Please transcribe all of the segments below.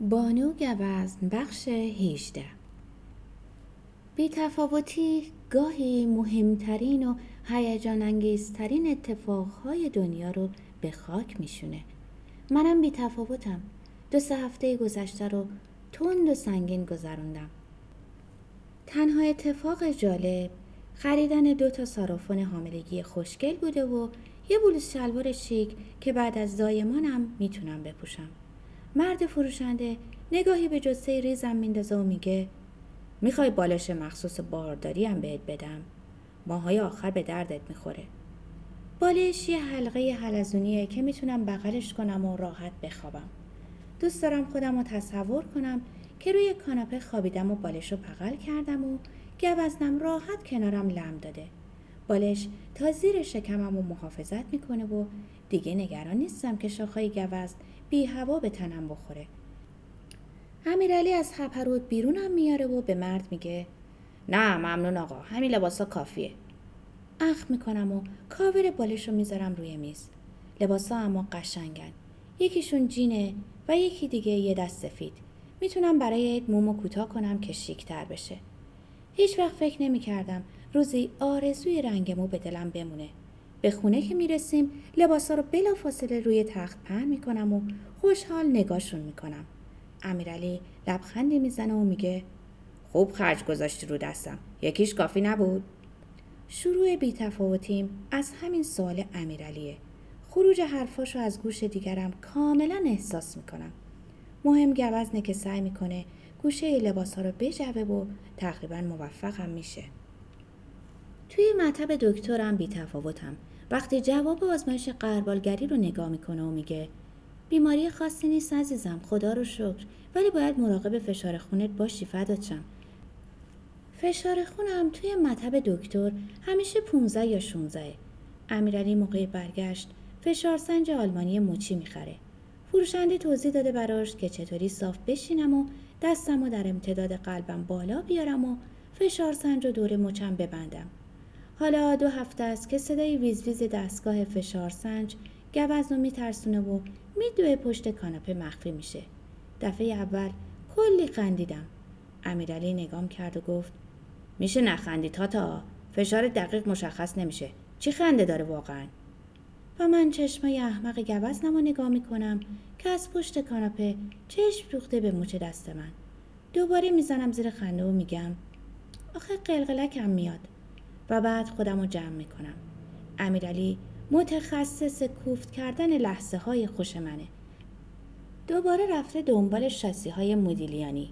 بانو گوزن بخش 18 بیتفاوتی گاهی مهمترین و هیجان انگیزترین اتفاقهای دنیا رو به خاک میشونه. منم بیتفاوتم دو سه هفته گذشته رو تند و سنگین گذروندم. تنها اتفاق جالب خریدن دو تا سارافون حاملگی خوشگل بوده و یه بلوز شلوار شیک که بعد از زایمانم می‌تونم بپوشم. مرد فروشنده نگاهی به جسه ریزم میندازه و میگه می‌خوای بالش مخصوص بارداری هم بهت بدم. ماهای آخر به دردت می‌خوره. بالش یه حلقه حلزونیه که می‌تونم بغلش کنم و راحت بخوابم. دوست دارم خودم رو تصور کنم که روی کاناپه خوابیدم و بالش رو بغل کردم و گوزنم راحت کنارم لم داده. بالش تا زیر شکمم و محافظت می‌کنه و دیگه نگران نیستم که شاخهای گوزن بی هوا به تنم بخوره. امیرعلی از خپرود بیرونم میاره و به مرد میگه نه ممنون آقا همین لباسا کافیه. اخ می‌کنم و کاور بالش رو می‌ذارم روی میز. لباسا اما قشنگن. یکیشون جینه و یکی دیگه یه دست سفید. می‌تونم برای عید مومو کوتاه کنم که شیکتر بشه. هیچ وقت فکر نمی کردم روزی آرزوی رنگ مو به دلم بمونه. به خونه که می‌رسیم لباسا رو بلا فاصله روی تخت پهن می‌کنم و خوشحال نگاهشون می‌کنم. امیرعلی لبخندی می‌زنه و میگه خوب خرج گذاشتی رو دستم. یکیش کافی نبود. شروع بیتفاوتیم. از همین سوال امیرعلیه. خروج حرفاشو از گوش دیگرم کاملا احساس می‌کنم. مهم گوزنه که سعی می‌کنه گوشه لباس ها رو بجوه و تقریبا موفقم میشه. توی مطب دکترم بیتفاوتم. وقتی جواب آزمایش قربالگری رو نگاه می‌کنه و میگه بیماری خاصی نیست عزیزم خدا رو شکر. ولی باید مراقب فشار خونت باشی فدات شم فشار خونم توی مطب دکتر همیشه 15 یا 16 امیرعلی موقع برگشت فشار سنج آلمانی مچی می‌خره. فروشنده توضیح داده براش که چطوری صاف بشینم و دستم و در امتداد قلبم بالا بیارم و فشار سنج و دور مچم ببندم. حالا دو هفته است که صدای ویز دستگاه فشار سنج گوزن رو میترسونه و میدوه پشت کاناپه مخفی میشه. دفعه اول کلی خندیدم. امیرعلی نگام کرد و گفت میشه نخندی تا فشار دقیق مشخص نمیشه. چی خنده داره واقعا؟ و من چشمای احمق گوزنم رو نگاه می‌کنم که از پشت کاناپه چشم دوخته به مچ دست من. دوباره می‌زنم زیر خنده و میگم آخه قلقلکم میاد. و بعد خودم رو جمع می‌کنم. امیرعلی متخصص کوفت کردن لحظه های خوش منه. دوباره رفته دنبال شاسی های مدیلیانی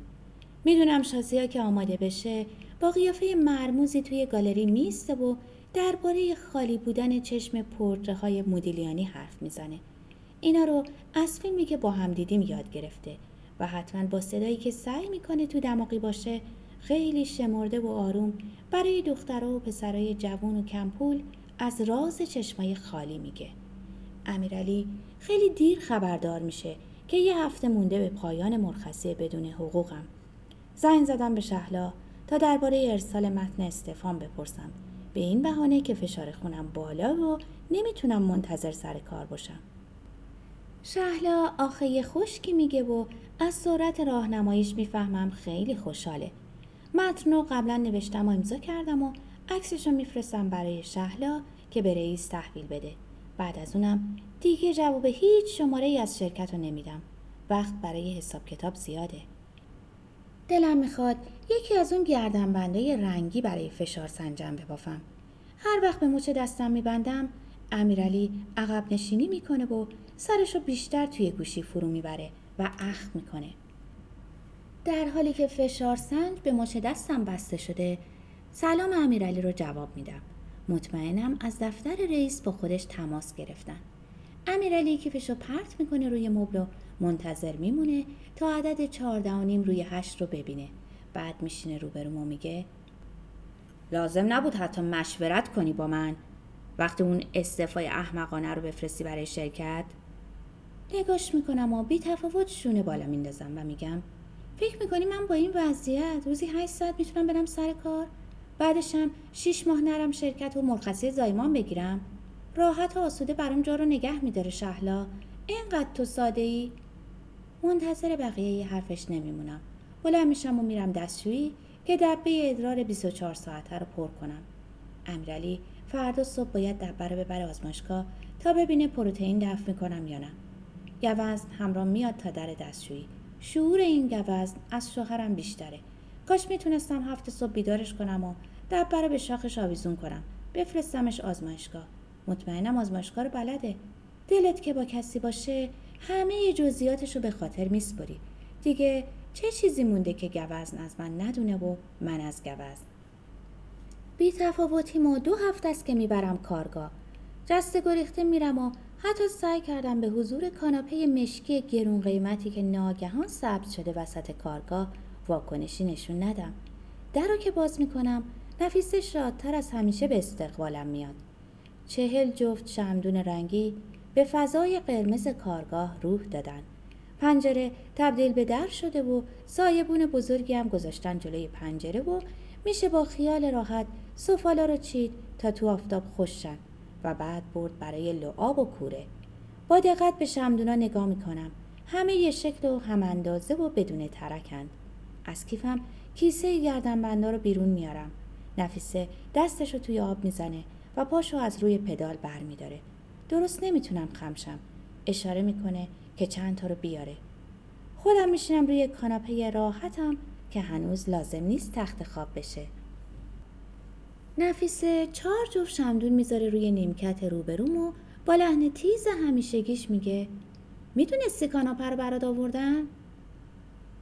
می‌دونم شاسی ها که آماده بشه با قیافه مرموزی توی گالری میسته و درباره خالی بودن چشم پرتره های مدیلیانی حرف می‌زنه. اینا رو از فیلمی که با هم دیدیم یاد گرفته و حتما با صدایی که سعی می‌کنه تو دماغی باشه خیلی شمرده و آروم برای دخترها و پسرای جوون و کمپول از راز چشمای خالی میگه. امیرعلی خیلی دیر خبردار میشه که یه هفته مونده به پایان مرخصی بدون حقوقم. زنگ زدم به شهلا تا درباره ارسال متن استفان بپرسم. به این بهانه که فشار خونم بالا و نمی‌تونم منتظر سر کار باشم. شهلا آخه خشکی میگه و از سرعت راهنماییش می‌فهمم خیلی خوشحاله. متن رو قبلا نوشتم و امضا کردم و عکسش رو میفرستم برای شهلا که به رئیس تحویل بده. بعد از اونم دیگه جواب هیچ شماره ای از شرکت رو نمیدم. وقت برای حساب کتاب زیاده. دلم می‌خواد یکی از اون گردنبنده رنگی برای فشار سنجم ببافم. هر وقت به مچ دستم میبندم امیرعلی عقب نشینی می‌کنه و سرشو بیشتر توی گوشی فرو می‌بره و اخ می‌کنه. در حالی که فشار سنج به مچ دستم بسته شده سلام امیرعلی رو جواب میدم. مطمئنم از دفتر رئیس با خودش تماس گرفتن. امیرعلی کیفشو پرت می‌کنه روی مبل و منتظر میمونه تا عدد چهارده و نیم روی هشت رو ببینه. بعد میشینه روبروم و میگه لازم نبود حتی مشورت کنی با من. وقتی اون استعفای احمقانه رو بفرستی برای شرکت؟ نگاش می‌کنم و بی تفاوت شونه بالا میندازم و میگم فکر می‌کنی من با این وضعیت روزی 8 ساعت می‌تونم برم سر کار؟ بعدشم شیش ماه نرم شرکت و مرخصی زایمان بگیرم. راحت و آسوده برام جا رو نگه میداره شهلا. اینقدر تو ساده ای منتظر بقیه حرفش نمیمونم. بلند میشم و میرم دستشویی که دبه ادرار 24 ساعته رو پر کنم. امیرعلی فردا صبح باید دبه رو ببره آزمایشگاه تا ببینه پروتئین دفع می‌کنم یا نه. گوزن همراه میاد تا در دستشویی. شعور این گوزن از شوهرم بیشتره. کاش می‌تونستم هفته صبح بیدارش کنم و دبه رو به شاخش آویزون کنم. بفرستمش آزمایشگاه. مطمئنم آزمایشگاه رو بلده. دلت که با کسی باشه همه جزئیاتش رو به خاطر میسپری دیگه چه چیزی مونده که گوزن از من ندونه و من از گوزن؟ بی تفاوتی ما دو هفته است که می‌برم کارگاه. جسته گریخته میرم و حتی سعی کردم به حضور کاناپه مشکی گرون قیمتی که ناگهان سبز شده وسط کارگاه واکنشی نشون ندم. در رو که باز می‌کنم نفیسه شادتر از همیشه به استقبالم میاد. چهل جفت شمدون رنگی به فضای قرمز کارگاه روح دادن. پنجره تبدیل به در شده و سایبون بزرگی هم گذاشتن جلوی پنجره و میشه با خیال راحت سفالا رو چید تا تو آفتاب خوششن و بعد برد برای لعاب و کوره. با دقت به شمدونا نگاه می‌کنم. همه یه شکل و هم اندازه و بدون ترکن. از کیفم کیسه گردنبندا رو بیرون میارم. نفیسه دستش رو توی آب می‌زنه و پاشو از روی پدال بر میداره درست نمی‌تونم خمشم. اشاره می‌کنه که چند تا رو بیاره. خودم میشینم روی کاناپه راحتم که هنوز لازم نیست تخت خواب بشه. نفیسه چهار جفت شمدون می‌ذاره روی نیمکت روبروم و با لحن تیز همیشگیش میگه می‌دونستی کاناپه رو برات آوردن؟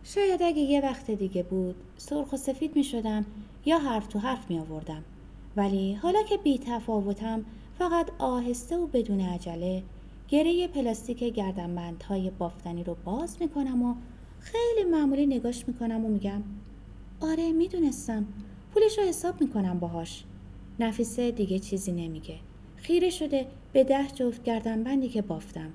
شاید اگه یه وقت دیگه بود. سرخ و سفید می‌شدم یا حرف تو حرف می آوردم ولی حالا که بی تفاوتم فقط آهسته و بدون عجله گره پلاستیک گردنبندهای بافتنی رو باز می‌کنم و خیلی معمولی نگاش می‌کنم و میگم آره می‌دونستم. پولش رو حساب می‌کنم باهاش. نفیسه دیگه چیزی نمیگه. خیره شده به ده جفت گردنبندی که بافتم.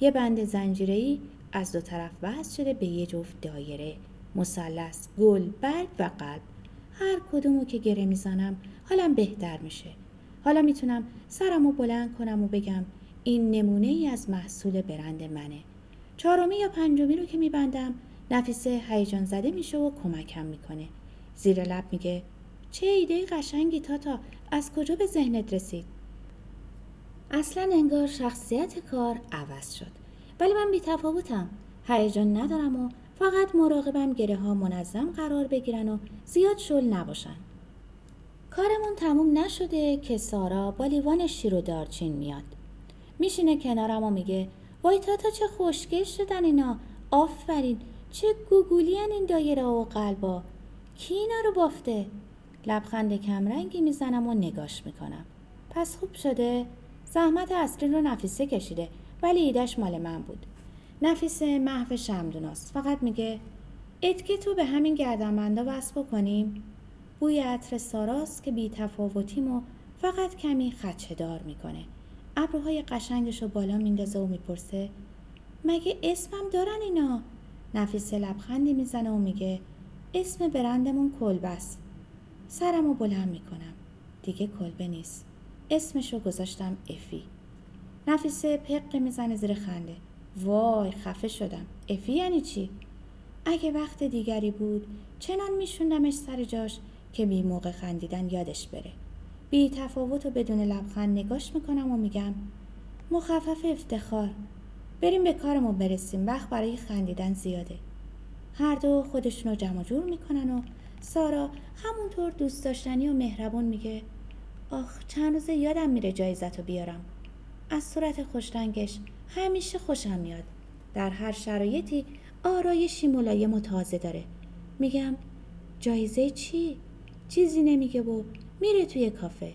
یه بند زنجیره‌ای از دو طرف وصل شده به یه جفت دایره. مثلث گل برگ و قلب. هر کدومو که گره می‌زنم حالم بهتر میشه. حالا می‌تونم سرمو بلند کنم و بگم این نمونه ای از محصول برند منه. چهارمی یا پنجمی رو که میبندم نفیسه هیجان زده میشه و کمکم می‌کنه. زیر لب میگه. چه ایده قشنگی تاتا از کجا به ذهنت رسید؟ اصلا انگار شخصیت کار عوض شد. ولی من بی تفاوتم. هیجان ندارم و فقط مراقبم گره ها منظم قرار بگیرن و زیاد شل نباشن. کارمون تموم نشده که سارا با لیوان شیر و دارچین میاد. میشینه کنارم و میگه وای تاتا چه خوشگل شدن اینا. آفرین. چه گوگولی این دایره و قلبا. کی اینا رو بافته؟ لبخند کمرنگی می‌زنم و نگاش می‌کنم. پس خوب شده. زحمت اصلی رو نفیسه کشیده ولی ایدش مال من بود. نفیسه محو شمدوناست. فقط میگه اتکتو به همین گردنبندا وصل بکنیم. بوی عطر ساراست که بی تفاوتیم و فقط کمی خچه دار می‌کنه. ابروهای قشنگش رو بالا میندازه و می‌پرسه مگه اسمم دارن اینا؟ نفیسه لبخندی می‌زنه و میگه اسم برندمون کلبس سرم رو بلند می‌کنم. دیگه کلبه نیست. اسمش رو گذاشتم افی. نفیسه پق می‌زنه زیر خنده. وای خفه شدم. افی یعنی چی؟ اگه وقت دیگری بود چنان میشوندمش سر جاش که بی موقع خندیدن یادش بره. بی تفاوت و بدون لبخند نگاش می‌کنم و میگم مخفف افتخار. بریم به کارمون برسیم. وقت برای خندیدن زیاده. هر دو خودشون رو جمع جور می‌کنن و سارا همونطور دوست داشتنی و مهربون میگه آخ چند روز یادم میره جایزت رو بیارم. از صورت خوشرنگش همیشه خوشم میاد. در هر شرایطی آرایشی ملایم و تازه داره. میگم جایزه چی؟ چیزی نمیگه و میره توی کافه.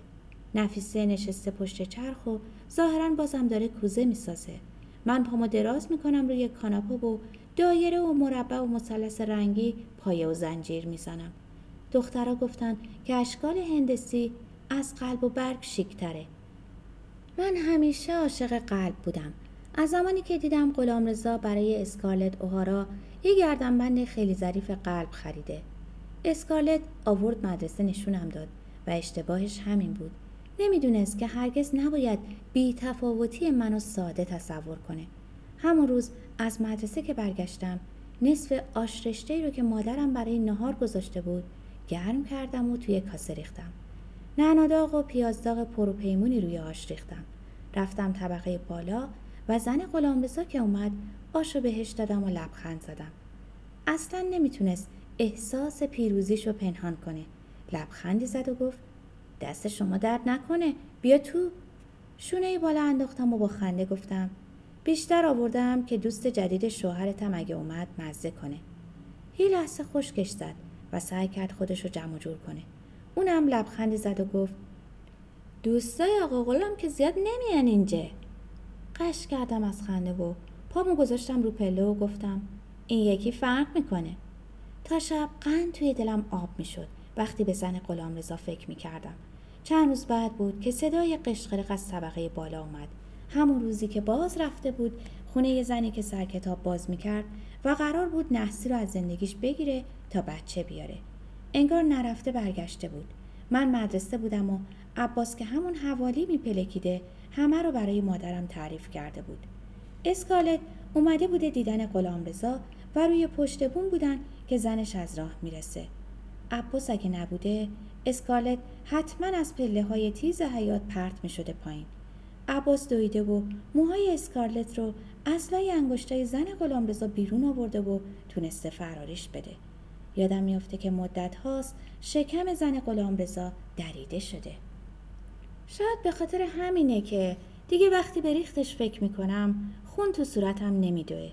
نفیسه نشسته پشت چرخ و ظاهرا بازم داره کوزه می‌سازه. من پامو دراز می‌کنم روی کاناپه و دایره و مربع و مثلث رنگی پایه و زنجیر می‌زنم. دخترها گفتن که اشکال هندسی از قلب و برگ شیکتره. من همیشه عاشق قلب بودم. از زمانی که دیدم غلامرضا برای اسکارلت اوهارا یه گردنبند خیلی ظریف قلب خریده. اسکارلت آورد مدرسه نشونم داد و اشتباهش همین بود. نمی‌دونست که هرگز نباید بی تفاوتی منو ساده تصور کنه. همون روز از مدرسه که برگشتم نصف آش رشته رو که مادرم برای نهار گذاشته بود گرم کردم و توی کاسه ریختم. نعناداغ و پیازداغ پروپیمونی روی آش ریختم. رفتم طبقه بالا و زن غلامرضا که اومد آش رو بهش دادم و لبخند زدم. اصلا نمی‌تونست احساس پیروزیش رو پنهان کنه. لبخندی زد و گفت دست شما درد نکنه بیا تو. شونه بالا انداختم و با خنده گفتم بیشتر آوردم که دوست جدید شوهرتم اگه اومد مزه کنه. یه لحظه خشکش زد و سعی کرد خودش رو جمع جور کنه. اونم لبخندی زد و گفت دوستای آقا غلام که زیاد نمیان اینجا. قش کردم از خنده و پامو گذاشتم رو پله و گفتم این یکی فرق می‌کنه. تا شب قند توی دلم آب می‌شد. وقتی به زن غلام رضا فکر می‌کردم. چند روز بعد بود که صدای قشقرق از طبقه بالا اومد. همون روزی که باز رفته بود خونه یه زنی که سر کتاب باز می‌کرد و قرار بود نحسی رو از زندگیش بگیره تا بچه بیاره. انگار نرفته برگشته بود. من مدرسه بودم و عباس که همون حوالی میپلکیده همه رو برای مادرم تعریف کرده بود. اسکالت اومده بوده دیدن غلام رضا و روی پشت بون بودن که زنش از راه می‌رسه. عباس اگه نبوده اسکالت حتما از پله های تیز حیات پرت می شده پایین. عباس دویده و موهای اسکارلت رو از لای انگشتای زن غلامرضا بیرون آورده و تونسته فراریش بده. یادم میافته که مدت هاست شکم زن غلامرضا دریده شده. شاید به خاطر همینه که دیگه وقتی به ریختش فکر می‌کنم خون تو صورتم نمیدوه.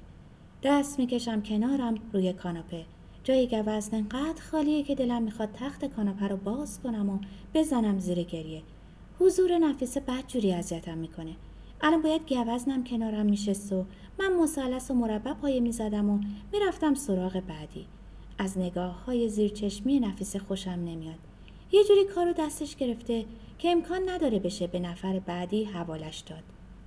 دست می‌کشم کنارم روی کاناپه جای گوزن انقدر خالیه که دلم می‌خواد تخت کاناپه رو باز کنم و بزنم زیر گریه حضور نفیسه بدجوری اذیتم می‌کنه. الان باید گوزنم کنارم میشست و من مثلث و مربع پایه می‌زدم و می‌رفتم سراغ بعدی. از نگاه های زیرچشمی نفیسه خوشم نمیاد. یه جوری کارو دستش گرفته که امکان نداره بشه به نفر بعدی حوالش داد.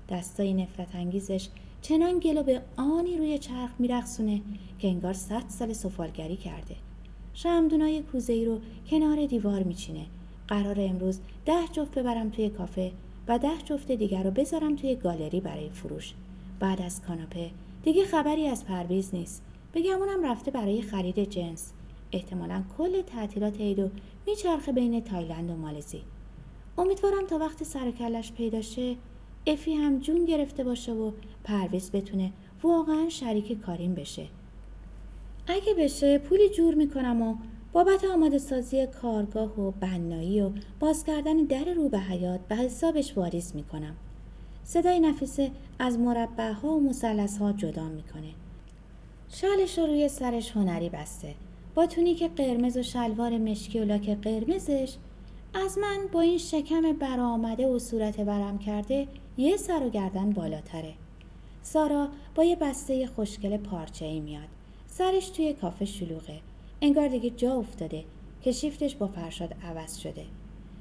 دستای نفرت انگیزش چنان گلو به آنی روی چرخ میرخسونه که انگار صد سال سفالگری کرده. شمدونای کوزه رو کنار دیوار میچینه. قرار امروز ده جفت ببرم توی کافه و ده جفت دیگر رو بذارم توی گالری برای فروش. بعد از کاناپه دیگه خبری از پرویز نیست. بگم اونم رفته برای خرید جنس. احتمالا کل تعطیلات عیدو میچرخه بین تایلند و مالزی. امیدوارم تا وقت سر کلش پیدا شه افی هم جون گرفته باشه و پرویز بتونه واقعا شریک کاریم بشه. اگه بشه پولی جور می‌کنم و بابت آماده سازی کارگاه و بنایی و باز کردن در رو به حیات به حسابش واریز می‌کنم. صدای نفیسه از مربع ها و مسلس ها جدا می‌کنه. شالش رو روی سرش هنری بسته. با تونیک قرمز و شلوار مشکی و لاک قرمزش از من با این شکم برآمده و صورت برم کرده یه سر و گردن بالاتره. سارا با یه بسته خوشگل پارچه ای میاد. سرش توی کافه شلوغه. انگار دیگه جا افتاده که شیفتش با فرشاد عوض شده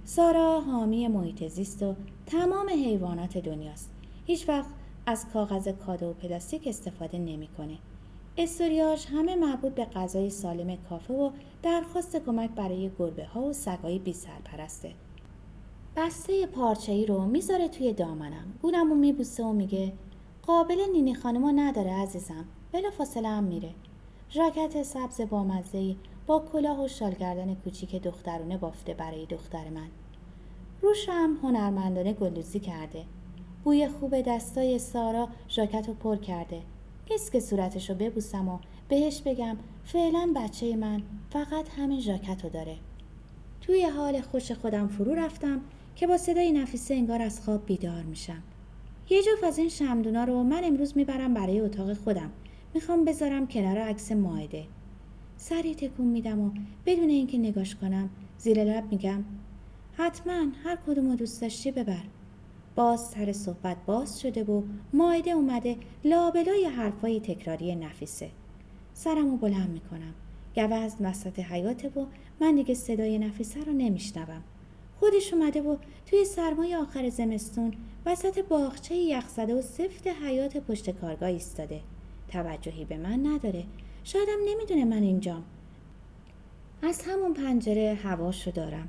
سارا حامی محیط زیست و تمام حیوانات دنیاست هیچ وقت از کاغذ کادو و پلاستیک استفاده نمی‌کنه. استوریاش همه مربوط به غذای سالم کافه و درخواست کمک برای گربه ها و سگای بی سرپرسته. بسته پارچه ای رو می‌ذاره توی دامنم. گونم و میبوسه و میگه قابل نینی خانمو نداره عزیزم. بلا فاصله هم میره. ژاکت سبز بامزه با کلاه و شالگردن کوچیک دخترونه بافته برای دختر من. روشم هنرمندانه گلوزی کرده. بوی خوب دستای سارا ژاکت رو پر کرده. نیست که صورتش رو ببوسم و بهش بگم فعلا بچه من فقط همین ژاکت رو داره. توی حال خوش خودم فرو رفتم که با صدای نفیسه انگار از خواب بیدار میشم. یه جفت از این شمدونا رو من امروز می‌برم برای اتاق خودم. می‌خوام بذارم کنار عکس ماعده. سری تکون میدم و بدون اینکه نگاش کنم زیر لب میگم حتما هر کدوم دوست داشتی ببر. باز سر صحبت باز شده و ماعده اومده لابلای حرفای تکراری نفیسه. سرمو بلند می‌کنم. گوزن وسط حیاته و من دیگه صدای نفیسه رو نمیشنوم. خودش اومده و توی سرمای آخر زمستون وسط باغچه یخزده و سفت حیات پشت کارگاه ایستاده توجهی به من نداره. شایدم نمی‌دونه من اینجام. از همون پنجره هواشو دارم.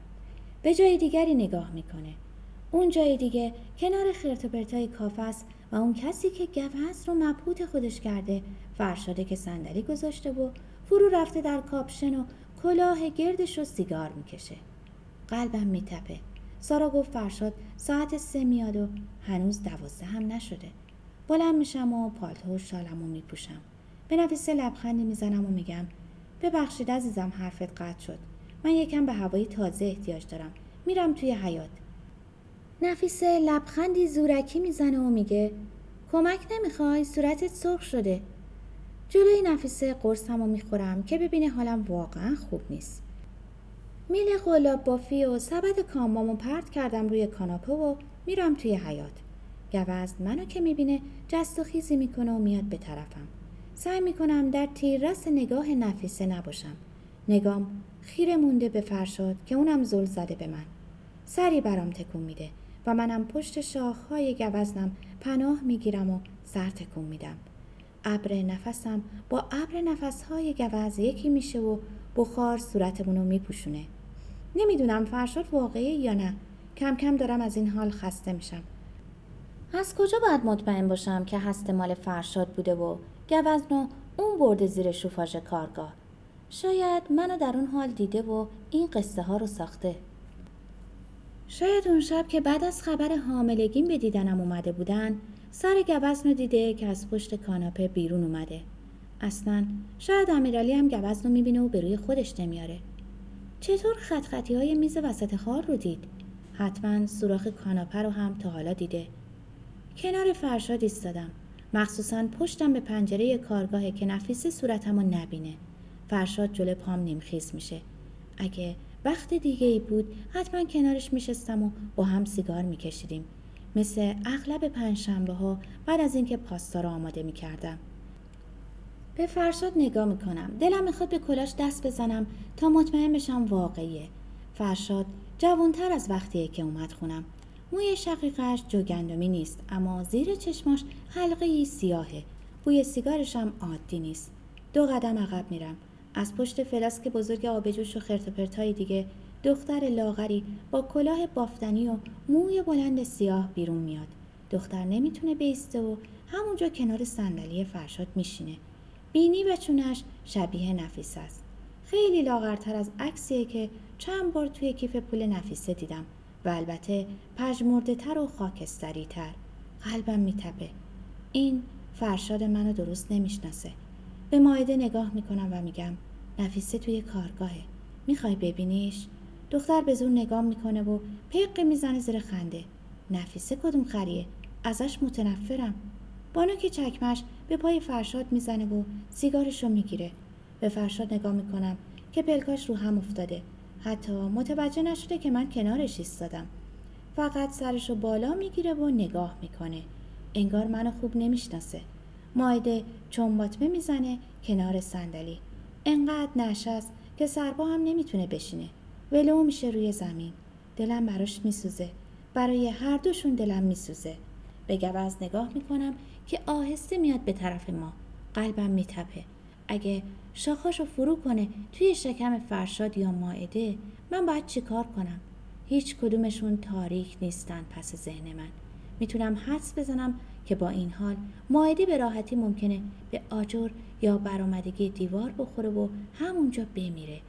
به جای دیگری نگاه می‌کنه. اون جای دیگه کنار خرت و پرتای کافه است و اون کسی که گوز رو مبهوت خودش کرده فرشاده که صندلی گذاشته و فرو رفته در کاپشن و کلاه گردش رو سیگار می‌کشه. قلبم میتپه. سارا گفت فرشاد ساعت سه میاد و هنوز دوازده هم نشده. بلند میشم و پالتو و شالم رو میپوشم. به نفیسه لبخندی می‌زنم و میگم ببخشید عزیزم حرفت قطع شد. من یکم به هوای تازه احتیاج دارم. میرم توی حیات نفیسه لبخندی زورکی می‌زنه و میگه کمک نمی‌خوای؟ صورتت سرخ شده. جلوی نفیسه قرصم و می‌خورم که ببینه حالم واقعا خوب نیست. میل قلاب بافی و سبد کامامو پرت کردم روی کاناپه و میرم توی حیات گوزد منو که می‌بینه جست و خیزی می‌کنه و میاد به طرفم. سعی می‌کنم در تیررس نگاه نفیسه نباشم. نگام خیره مونده به فرشاد که اونم زل زده به من. سری برام تکون میده و منم پشت شاخهای گوزنم پناه می‌گیرم و سر تکون میدم. ابر نفسم با ابر نفسهای گوز یکی میشه و بخار صورتمون رو میپوشونه. نمی‌دونم فرشاد واقعی یا نه. کم کم دارم از این حال خسته میشم. از کجا باید مطمئن باشم که هست مال فرشاد بوده و گوزنو اون برده زیر شوفاژ کارگاه؟ شاید منو در اون حال دیده و این قصه ها رو ساخته. شاید اون شب که بعد از خبر حاملگیم به دیدنم اومده بودن سر گوزن رو دیده که از پشت کاناپه بیرون اومده. اصلا شاید امیرعلی هم گوزن رو می‌بینه و به روی خودش نمیاره چطور خط خطی های میز وسط خار رو دید؟ حتما سوراخ کاناپه رو هم تا حالا دیده. کنار فرشاد ایستادم. مخصوصا پشتم به پنجره کارگاهه که نفیس صورتم رو نبینه. فرشاد جلو پام نیمخیز میشه. اگه وقت دیگه ای بود حتما کنارش میشستم و با هم سیگار میکشیدیم. مثل اغلب پنجشنبه ها بعد از اینکه پاستا رو آماده می‌کردم. به فرشاد نگاه می‌کنم. دلم می‌خواد به کلاش دست بزنم تا مطمئن بشم واقعیه. فرشاد جوانتر از وقتیه که اومد خونم. موی شقیقش جوگندمی نیست اما زیر چشماش حلقه ای سیاهه. بوی سیگارش هم عادی نیست. دو قدم عقب میرم. از پشت فلاسک بزرگ آبجوش و خرتپرتای دیگه دختر لاغری با کلاه بافتنی و موی بلند سیاه بیرون میاد. دختر نمی‌تونه بیسته و همونجا کنار صندلی فرشاد میشینه. بینی و چونش شبیه نفیس است. خیلی لاغرتر از عکسیه که چند بار توی کیف پول نفیسه دیدم. و البته پژمرده تر و خاکستری تر قلبم میتپه. این فرشاد منو درست نمی‌شناسه. به مایده نگاه می‌کنم و میگم نفیسه توی کارگاهه. می‌خوای ببینیش؟ دختر به زور نگاه می‌کنه و پق می‌زنه زیر خنده. نفیسه کدوم خریه؟ ازش متنفرم. بانو که چکمش به پای فرشاد می‌زنه و سیگارش رو می‌گیره. به فرشاد نگاه می‌کنم که پلکاش رو هم افتاده. حتی متوجه نشده که من کنارش ایستادم. فقط سرش رو بالا می‌گیره و نگاه می‌کنه. انگار منو خوب نمی‌شناسه. مایده چنباتمه می‌زنه کنار صندلی. انقدر نشست که سربا هم نمی‌تونه بشینه. ولو میشه روی زمین. دلم براش میسوزه. برای هر دوشون دلم میسوزه. به گوز نگاه می‌کنم که آهسته میاد به طرف ما. قلبم میتپه. اگه شاخاشو فرو کنه توی شکم فرشاد یا ماعده من باید چیکار کنم؟ هیچ کدومشون تاریک نیستن پس ذهن من. می‌تونم حدس بزنم که با این حال ماعده به راحتی ممکنه به آجر یا برآمدگی دیوار بخوره و همونجا بمیره.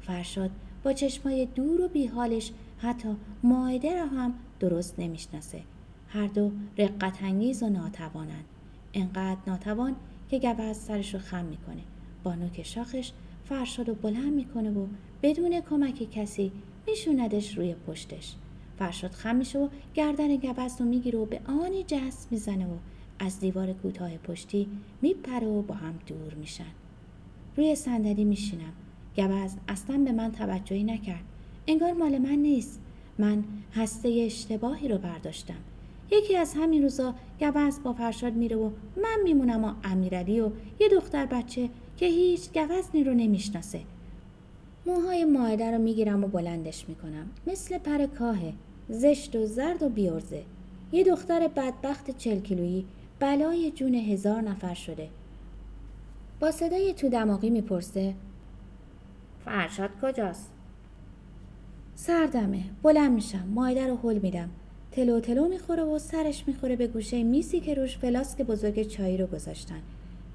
فرشاد با چشمای دور و بیحالش حتی ماعده را هم درست نمی‌شناسه. هر دو رقت و ناتوانند. انقدر ناتوان که گوز سرش رو خم می‌کنه. با نوک شاخش فرشاد و بلند می‌کنه و بدون کمک کسی میشوندش روی پشتش. فرشاد خم میشه و گردن گوز رو می‌گیره و به آنی جست می‌زنه و از دیوار کوتاه پشتی میپره و با هم دور میشن. روی صندلی میشینم. گوز اصلا به من توجهی نکرد. انگار مال من نیست. من هسته اشتباهی رو برداشتم. یکی از همین روزا گوز با فرشاد میره و من میمونم و امیرعلی و یه دختر بچه که هیچ گوزنی رو نمی‌شناسه. موهای ماعده رو می‌گیرم و بلندش می‌کنم. مثل پر کاهه زشت و زرد و بیارزه. یه دختر بدبخت چل کیلویی بلای جون هزار نفر شده. با صدای تو دماغی می‌پرسه فرشاد کجاست؟ سردمه. بلند میشم. مایده رو حل میدم. تلو تلو می‌خوره و سرش می‌خوره به گوشه میزی که روش فلاسک بزرگ چایی رو گذاشتن.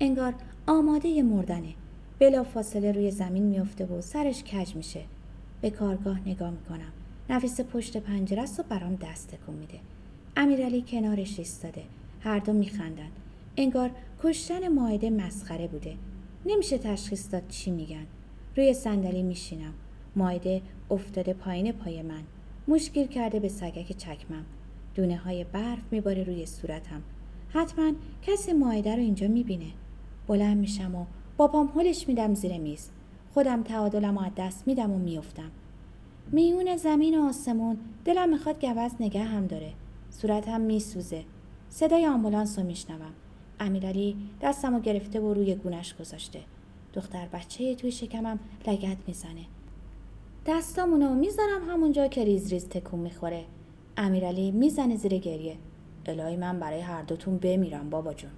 انگار آماده مردنه. بلا فاصله روی زمین میافته و سرش کج میشه. به کارگاه نگاه می‌کنم. نفیس پشت پنجره است و برام دست تکون میده. امیرعلی کنارش ایستاده. هر دو میخندن. انگار کشتن ماعده مسخره بوده. نمیشه تشخیص داد چی میگن. روی صندلی میشینم. ماعده افتاده پایین پای من. مشکل کرده به سگک چکمم. دونه های برف میباره روی صورتم. حتما کسی ماعده رو اینجا می‌بینه. بلند میشم و با پام هلش میدم زیر میز. خودم تعادلم از دست میدم و میافتم. میون زمین و آسمون دلم می‌خواد گوز نگه هم داره. صورتم میسوزه. صدای آمبولانس رو میشنوم. امیرعلی دستم رو گرفته و روی گونش گذاشته. دختر بچه توی شکمم لگت می‌زنه. دستامونو می‌ذارم همونجا که ریز ریز تکون می‌خوره. امیرعلی می‌زنه زیر گریه. الهی من برای هر دوتون بمیرم بابا جون.